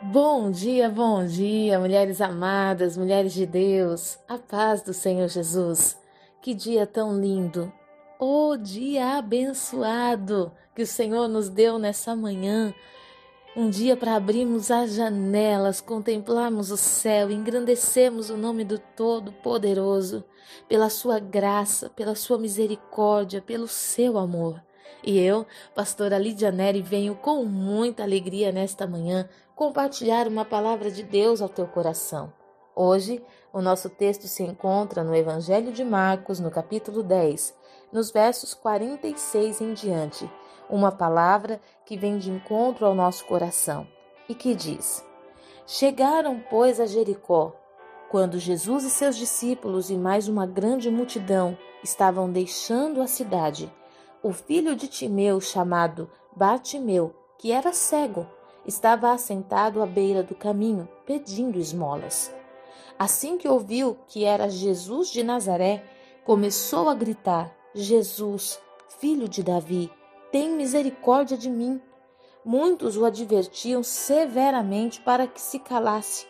Bom dia, bom dia, mulheres amadas, mulheres de Deus, a paz do Senhor Jesus. Que dia tão lindo, oh dia abençoado que o Senhor nos deu nessa manhã. Um dia para abrirmos as janelas, contemplarmos o céu, engrandecermos o nome do Todo-Poderoso, pela sua graça, pela sua misericórdia, pelo seu amor. E eu, pastora Lídia Neri, venho com muita alegria nesta manhã compartilhar uma palavra de Deus ao teu coração. Hoje, o nosso texto se encontra no Evangelho de Marcos, no capítulo 10, nos versos 46 em diante, uma palavra que vem de encontro ao nosso coração e que diz: Chegaram, pois, a Jericó, quando Jesus e seus discípulos e mais uma grande multidão estavam deixando a cidade o filho de Timeu, chamado Bartimeu, que era cego, estava assentado à beira do caminho, pedindo esmolas. Assim que ouviu que era Jesus de Nazaré, começou a gritar: Jesus, filho de Davi, tem misericórdia de mim. Muitos o advertiam severamente para que se calasse.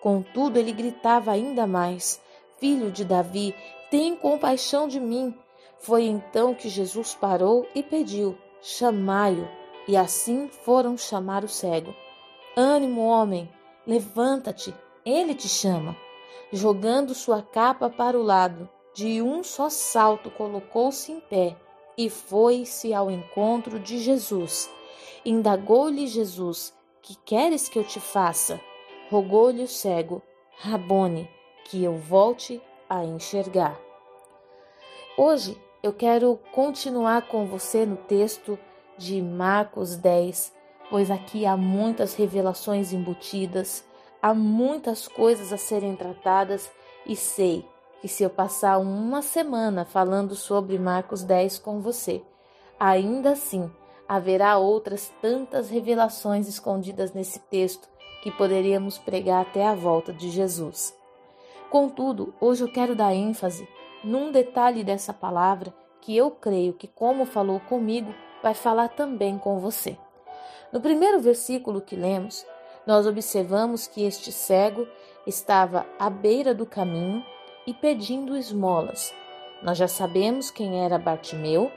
Contudo, ele gritava ainda mais: Filho de Davi, tem compaixão de mim. Foi então que Jesus parou e pediu: Chamai-o. E assim foram chamar o cego. Ânimo, homem, levanta-te, ele te chama. Jogando sua capa para o lado, de um só salto colocou-se em pé e foi-se ao encontro de Jesus. Indagou-lhe Jesus: Que queres que eu te faça? Rogou-lhe o cego: Rabone, que eu volte a enxergar. Hoje eu quero continuar com você no texto de Marcos 10, pois aqui há muitas revelações embutidas, há muitas coisas a serem tratadas e sei que se eu passar uma semana falando sobre Marcos 10 com você, ainda assim haverá outras tantas revelações escondidas nesse texto que poderíamos pregar até a volta de Jesus. Contudo, hoje eu quero dar ênfase num detalhe dessa palavra que eu creio que, como falou comigo, vai falar também com você. No primeiro versículo que lemos, nós observamos que este cego estava à beira do caminho e pedindo esmolas. Nós já sabemos quem era Bartimeu,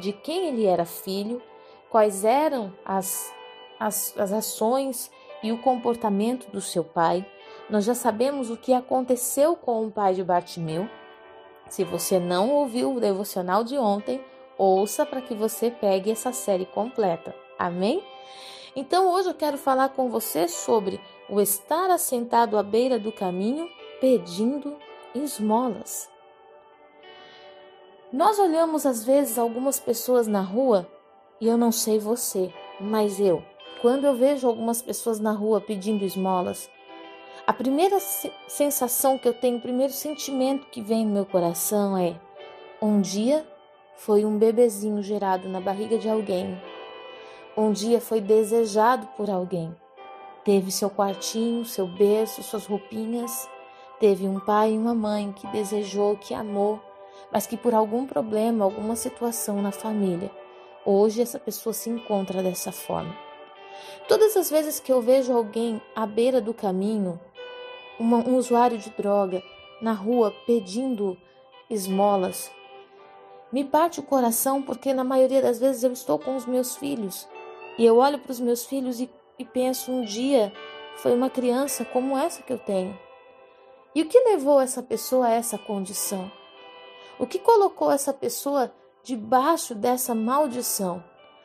de quem ele era filho, quais eram as, as, as ações e o comportamento do seu pai. Nós já sabemos o que aconteceu com o pai de Bartimeu se você não ouviu o devocional de ontem, ouça para que você pegue essa série completa. Amém? Então hoje eu quero falar com você sobre o estar assentado à beira do caminho pedindo esmolas. Nós olhamos às vezes algumas pessoas na rua e eu não sei você, mas eu, quando eu vejo algumas pessoas na rua pedindo esmolas, a primeira sensação que eu tenho, o primeiro sentimento que vem no meu coração é: um dia foi um bebezinho gerado na barriga de alguém. Um dia foi desejado por alguém. Teve seu quartinho, seu berço, suas roupinhas. Teve um pai e uma mãe que desejou, que amou, mas que por algum problema, alguma situação na família, hoje essa pessoa se encontra dessa forma. Todas as vezes que eu vejo alguém à beira do caminho, uma, um usuário de droga na rua pedindo esmolas. Me parte o coração porque na maioria das vezes eu estou com os meus filhos e eu olho para os meus filhos e, e penso um dia foi uma criança como essa que eu tenho. E o que levou essa pessoa a essa condição? O que colocou essa pessoa debaixo dessa maldição?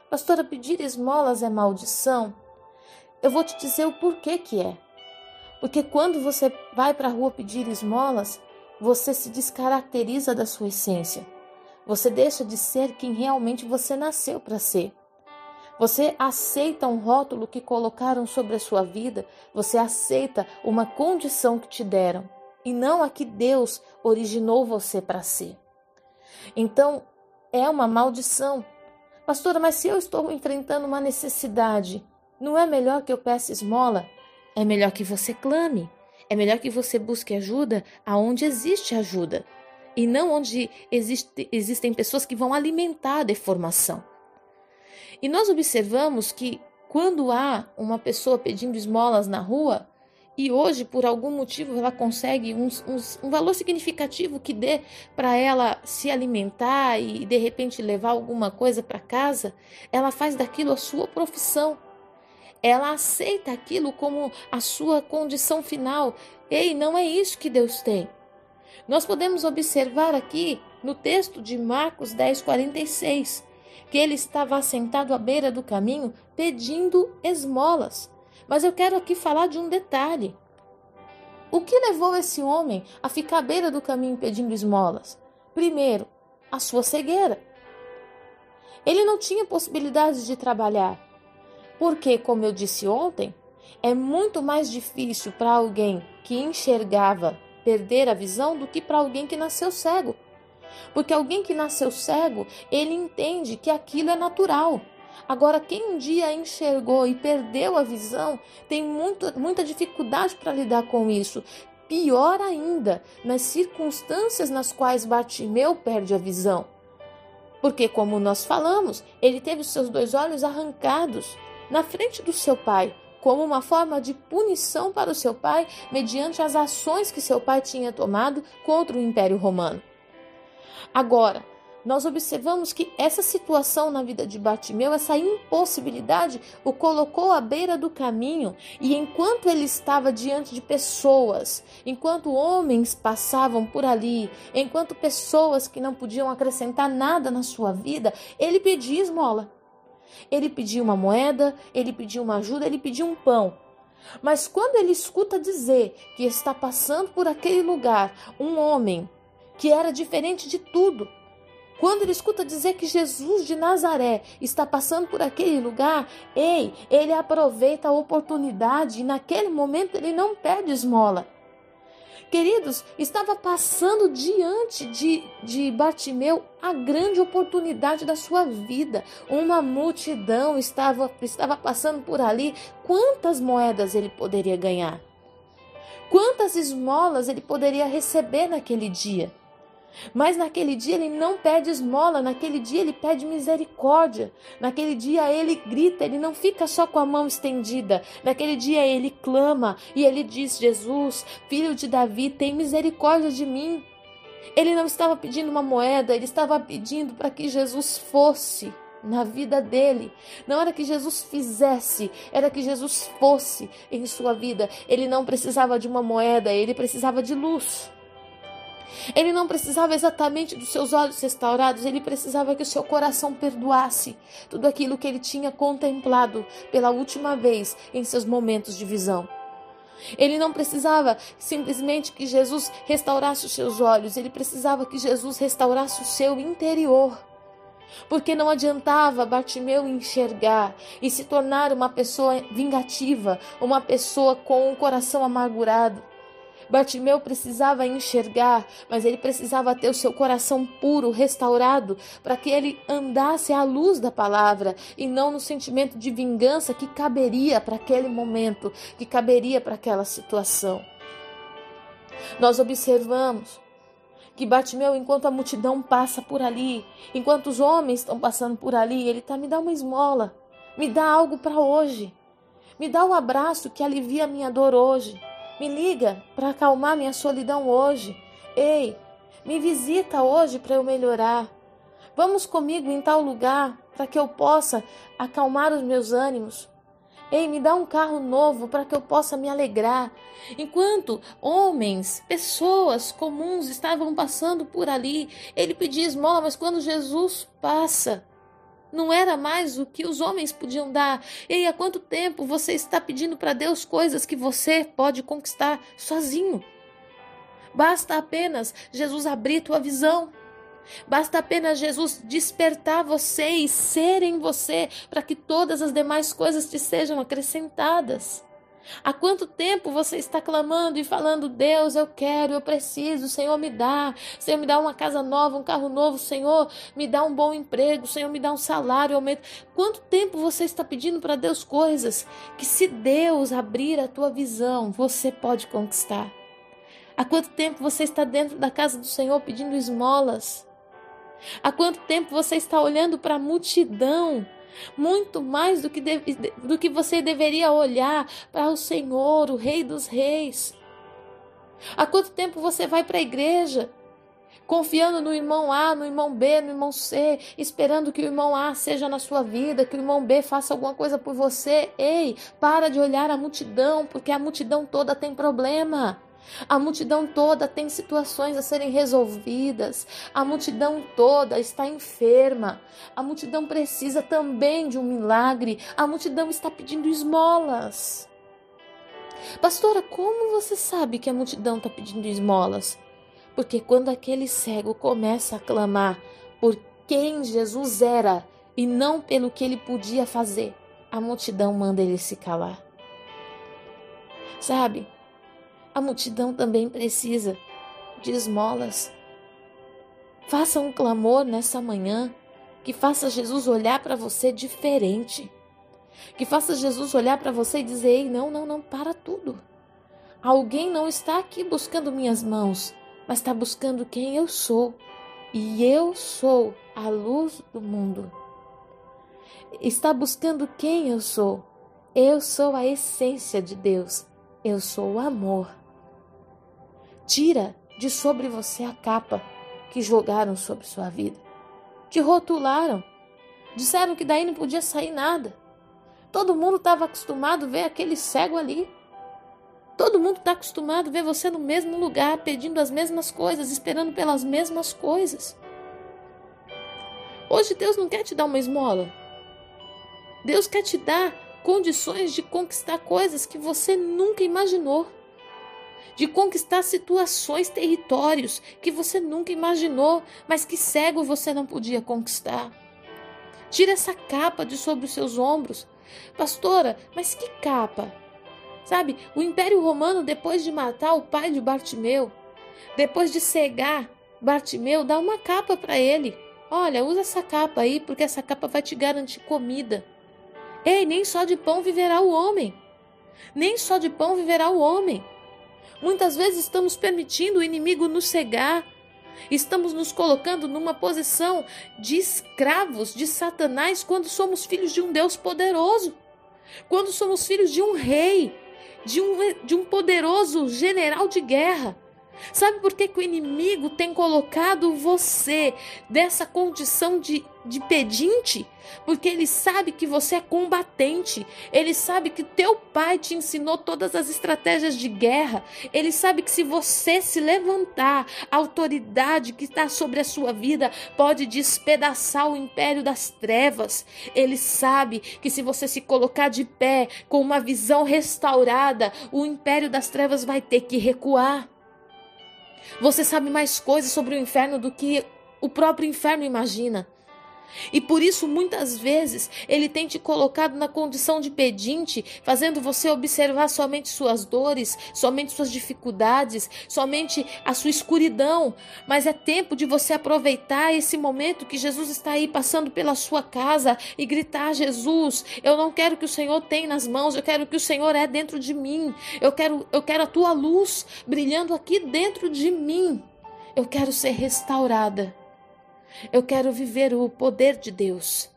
Pastora, pedir esmolas é maldição? Eu vou te dizer o porquê que é. Porque quando você vai para a rua pedir esmolas, você se descaracteriza da sua essência. Você deixa de ser quem realmente você nasceu para ser. Você aceita um rótulo que colocaram sobre a sua vida, você aceita uma condição que te deram e não a que Deus originou você para ser. Então, é uma maldição. Pastora, mas se eu estou enfrentando uma necessidade, não é melhor que eu peça esmola? É melhor que você clame. É melhor que você busque ajuda aonde existe ajuda e não onde existe, existem pessoas que vão alimentar a deformação. E nós observamos que quando há uma pessoa pedindo esmolas na rua e hoje, por algum motivo, ela consegue um, um, um valor significativo que dê para ela se alimentar e de repente levar alguma coisa para casa, ela faz daquilo a sua profissão. Ela aceita aquilo como a sua condição final. Ei, não é isso que Deus tem. Nós podemos observar aqui no texto de Marcos 10, 46, que ele estava sentado à beira do caminho pedindo esmolas. Mas eu quero aqui falar de um detalhe. O que levou esse homem a ficar à beira do caminho pedindo esmolas? Primeiro, a sua cegueira. Ele não tinha possibilidade de trabalhar, porque, como eu disse ontem, é muito mais difícil para alguém que enxergava perder a visão do que para alguém que nasceu cego. Porque alguém que nasceu cego, ele entende que aquilo é natural. Agora, quem um dia enxergou e perdeu a visão tem muito, muita dificuldade para lidar com isso. Pior ainda, nas circunstâncias nas quais Bartimeu perde a visão. Porque, como nós falamos, ele teve os seus dois olhos arrancados na frente do seu pai, como uma forma de punição para o seu pai, mediante as ações que seu pai tinha tomado contra o Império Romano. Agora, nós observamos que essa situação na vida de Bartimeu, essa impossibilidade, o colocou à beira do caminho e enquanto ele estava diante de pessoas, enquanto homens passavam por ali, enquanto pessoas que não podiam acrescentar nada na sua vida, ele pedia esmola. Ele pedia uma moeda, ele pedia uma ajuda, ele pedia um pão. Mas quando ele escuta dizer que está passando por aquele lugar um homem que era diferente de tudo, quando ele escuta dizer que Jesus de Nazaré está passando por aquele lugar, ei, ele aproveita a oportunidade e naquele momento ele não perde esmola. Queridos, estava passando diante de, de Bartimeu a grande oportunidade da sua vida. Uma multidão estava, estava passando por ali. Quantas moedas ele poderia ganhar? Quantas esmolas ele poderia receber naquele dia? Mas naquele dia ele não pede esmola, naquele dia ele pede misericórdia. Naquele dia ele grita, ele não fica só com a mão estendida. Naquele dia ele clama e ele diz: Jesus, filho de Davi, tem misericórdia de mim. Ele não estava pedindo uma moeda, ele estava pedindo para que Jesus fosse na vida dele. Não era que Jesus fizesse, era que Jesus fosse em sua vida. Ele não precisava de uma moeda, ele precisava de luz. Ele não precisava exatamente dos seus olhos restaurados, ele precisava que o seu coração perdoasse tudo aquilo que ele tinha contemplado pela última vez em seus momentos de visão. Ele não precisava simplesmente que Jesus restaurasse os seus olhos, ele precisava que Jesus restaurasse o seu interior. Porque não adiantava Bartimeu enxergar e se tornar uma pessoa vingativa, uma pessoa com um coração amargurado. Bartimeu precisava enxergar, mas ele precisava ter o seu coração puro, restaurado, para que ele andasse à luz da palavra e não no sentimento de vingança que caberia para aquele momento, que caberia para aquela situação. Nós observamos que Bartimeu, enquanto a multidão passa por ali, enquanto os homens estão passando por ali, ele está me dá uma esmola, me dá algo para hoje, me dá um abraço que alivia a minha dor hoje. Me liga para acalmar minha solidão hoje. Ei, me visita hoje para eu melhorar. Vamos comigo em tal lugar para que eu possa acalmar os meus ânimos. Ei, me dá um carro novo para que eu possa me alegrar. Enquanto homens, pessoas comuns estavam passando por ali, ele pedia esmola, mas quando Jesus passa, não era mais o que os homens podiam dar. E há quanto tempo você está pedindo para Deus coisas que você pode conquistar sozinho? Basta apenas Jesus abrir tua visão. Basta apenas Jesus despertar você e ser em você para que todas as demais coisas te sejam acrescentadas. Há quanto tempo você está clamando e falando: Deus, eu quero, eu preciso, Senhor, me dá, Senhor, me dá uma casa nova, um carro novo, Senhor, me dá um bom emprego, Senhor, me dá um salário, aumento. Quanto tempo você está pedindo para Deus coisas que, se Deus abrir a tua visão, você pode conquistar? Há quanto tempo você está dentro da casa do Senhor pedindo esmolas? Há quanto tempo você está olhando para a multidão? Muito mais do que, deve, do que você deveria olhar para o Senhor, o Rei dos Reis. Há quanto tempo você vai para a igreja? Confiando no irmão A, no irmão B, no irmão C, esperando que o irmão A seja na sua vida, que o irmão B faça alguma coisa por você. Ei, para de olhar a multidão, porque a multidão toda tem problema. A multidão toda tem situações a serem resolvidas. A multidão toda está enferma. A multidão precisa também de um milagre. A multidão está pedindo esmolas. Pastora, como você sabe que a multidão está pedindo esmolas? Porque quando aquele cego começa a clamar por quem Jesus era e não pelo que ele podia fazer, a multidão manda ele se calar. Sabe? A multidão também precisa de esmolas. Faça um clamor nessa manhã que faça Jesus olhar para você diferente. Que faça Jesus olhar para você e dizer: Ei, não, não, não, para tudo. Alguém não está aqui buscando minhas mãos, mas está buscando quem eu sou. E eu sou a luz do mundo. Está buscando quem eu sou. Eu sou a essência de Deus. Eu sou o amor. Tira de sobre você a capa que jogaram sobre sua vida. Te rotularam. Disseram que daí não podia sair nada. Todo mundo estava acostumado a ver aquele cego ali. Todo mundo está acostumado a ver você no mesmo lugar, pedindo as mesmas coisas, esperando pelas mesmas coisas. Hoje Deus não quer te dar uma esmola. Deus quer te dar condições de conquistar coisas que você nunca imaginou de conquistar situações, territórios que você nunca imaginou, mas que cego você não podia conquistar. Tira essa capa de sobre os seus ombros. Pastora, mas que capa? Sabe, o Império Romano, depois de matar o pai de Bartimeu, depois de cegar Bartimeu, dá uma capa para ele. Olha, usa essa capa aí, porque essa capa vai te garantir comida. Ei, nem só de pão viverá o homem. Nem só de pão viverá o homem. Muitas vezes estamos permitindo o inimigo nos cegar. Estamos nos colocando numa posição de escravos de Satanás quando somos filhos de um Deus poderoso. Quando somos filhos de um rei, de um, de um poderoso general de guerra. Sabe por que, que o inimigo tem colocado você dessa condição de, de pedinte? Porque ele sabe que você é combatente. Ele sabe que teu pai te ensinou todas as estratégias de guerra. Ele sabe que se você se levantar, a autoridade que está sobre a sua vida pode despedaçar o império das trevas. Ele sabe que se você se colocar de pé com uma visão restaurada, o império das trevas vai ter que recuar. Você sabe mais coisas sobre o inferno do que o próprio inferno imagina. E por isso, muitas vezes, ele tem te colocado na condição de pedinte, fazendo você observar somente suas dores, somente suas dificuldades, somente a sua escuridão. Mas é tempo de você aproveitar esse momento que Jesus está aí passando pela sua casa e gritar: Jesus, eu não quero que o Senhor tenha nas mãos, eu quero que o Senhor é dentro de mim. Eu quero, eu quero a tua luz brilhando aqui dentro de mim. Eu quero ser restaurada. Eu quero viver o poder de Deus.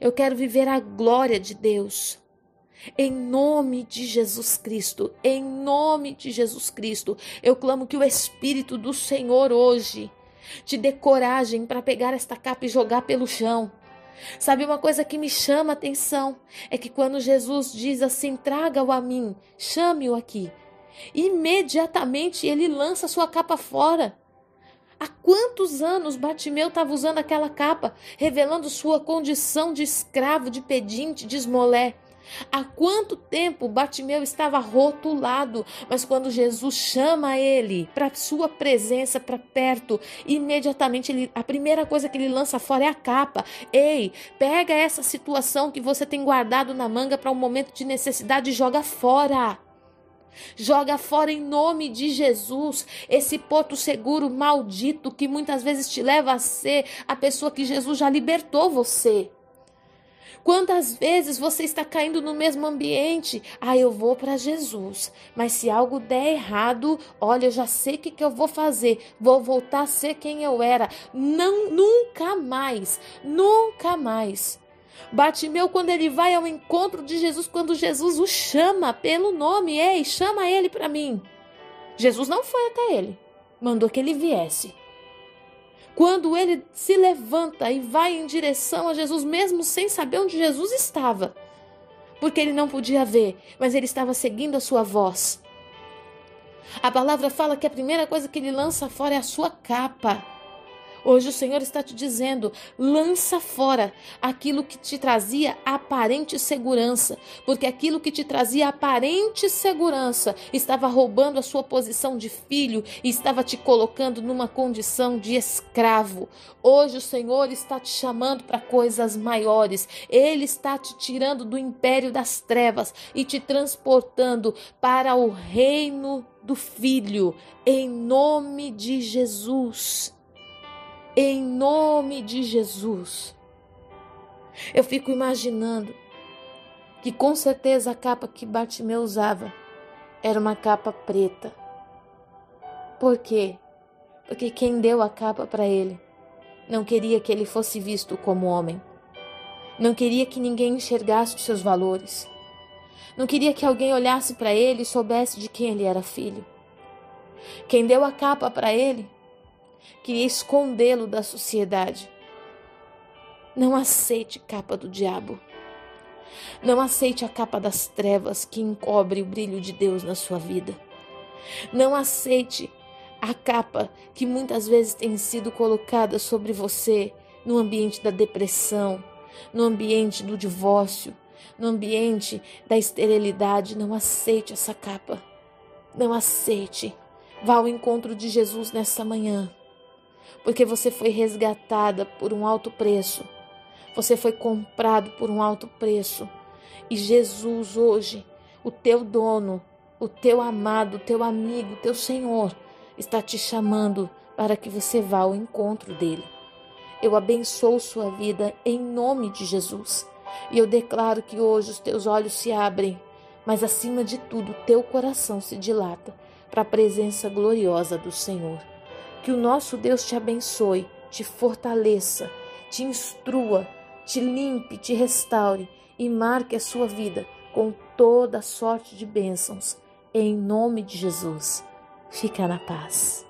Eu quero viver a glória de Deus. Em nome de Jesus Cristo, em nome de Jesus Cristo, eu clamo que o Espírito do Senhor hoje te dê coragem para pegar esta capa e jogar pelo chão. Sabe uma coisa que me chama a atenção? É que quando Jesus diz assim: traga-o a mim, chame-o aqui, imediatamente ele lança sua capa fora. Há quantos anos Bartimeu estava usando aquela capa, revelando sua condição de escravo, de pedinte, de esmolé? Há quanto tempo Bartimeu estava rotulado, mas quando Jesus chama ele para sua presença, para perto, imediatamente ele, a primeira coisa que ele lança fora é a capa. Ei, pega essa situação que você tem guardado na manga para um momento de necessidade e joga fora. Joga fora em nome de Jesus esse porto seguro maldito que muitas vezes te leva a ser a pessoa que Jesus já libertou você. Quantas vezes você está caindo no mesmo ambiente? Ah, eu vou para Jesus, mas se algo der errado, olha, eu já sei o que, que eu vou fazer, vou voltar a ser quem eu era. Não, nunca mais, nunca mais. Bartimeu, quando ele vai ao encontro de Jesus, quando Jesus o chama pelo nome, ei, chama ele para mim. Jesus não foi até ele, mandou que ele viesse. Quando ele se levanta e vai em direção a Jesus, mesmo sem saber onde Jesus estava, porque ele não podia ver, mas ele estava seguindo a sua voz. A palavra fala que a primeira coisa que ele lança fora é a sua capa. Hoje o Senhor está te dizendo: lança fora aquilo que te trazia aparente segurança, porque aquilo que te trazia aparente segurança estava roubando a sua posição de filho e estava te colocando numa condição de escravo. Hoje o Senhor está te chamando para coisas maiores. Ele está te tirando do império das trevas e te transportando para o reino do Filho, em nome de Jesus em nome de Jesus. Eu fico imaginando que com certeza a capa que Bartimeu usava era uma capa preta. Por quê? Porque quem deu a capa para ele não queria que ele fosse visto como homem. Não queria que ninguém enxergasse os seus valores. Não queria que alguém olhasse para ele e soubesse de quem ele era filho. Quem deu a capa para ele queria escondê-lo da sociedade. Não aceite capa do diabo. Não aceite a capa das trevas que encobre o brilho de Deus na sua vida. Não aceite a capa que muitas vezes tem sido colocada sobre você no ambiente da depressão, no ambiente do divórcio, no ambiente da esterilidade. Não aceite essa capa. Não aceite. Vá ao encontro de Jesus nessa manhã porque você foi resgatada por um alto preço. Você foi comprado por um alto preço. E Jesus hoje, o teu dono, o teu amado, o teu amigo, o teu Senhor, está te chamando para que você vá ao encontro dele. Eu abençoo sua vida em nome de Jesus. E eu declaro que hoje os teus olhos se abrem, mas acima de tudo, teu coração se dilata para a presença gloriosa do Senhor. Que o nosso Deus te abençoe, te fortaleça, te instrua, te limpe, te restaure e marque a sua vida com toda sorte de bênçãos. Em nome de Jesus. Fica na paz.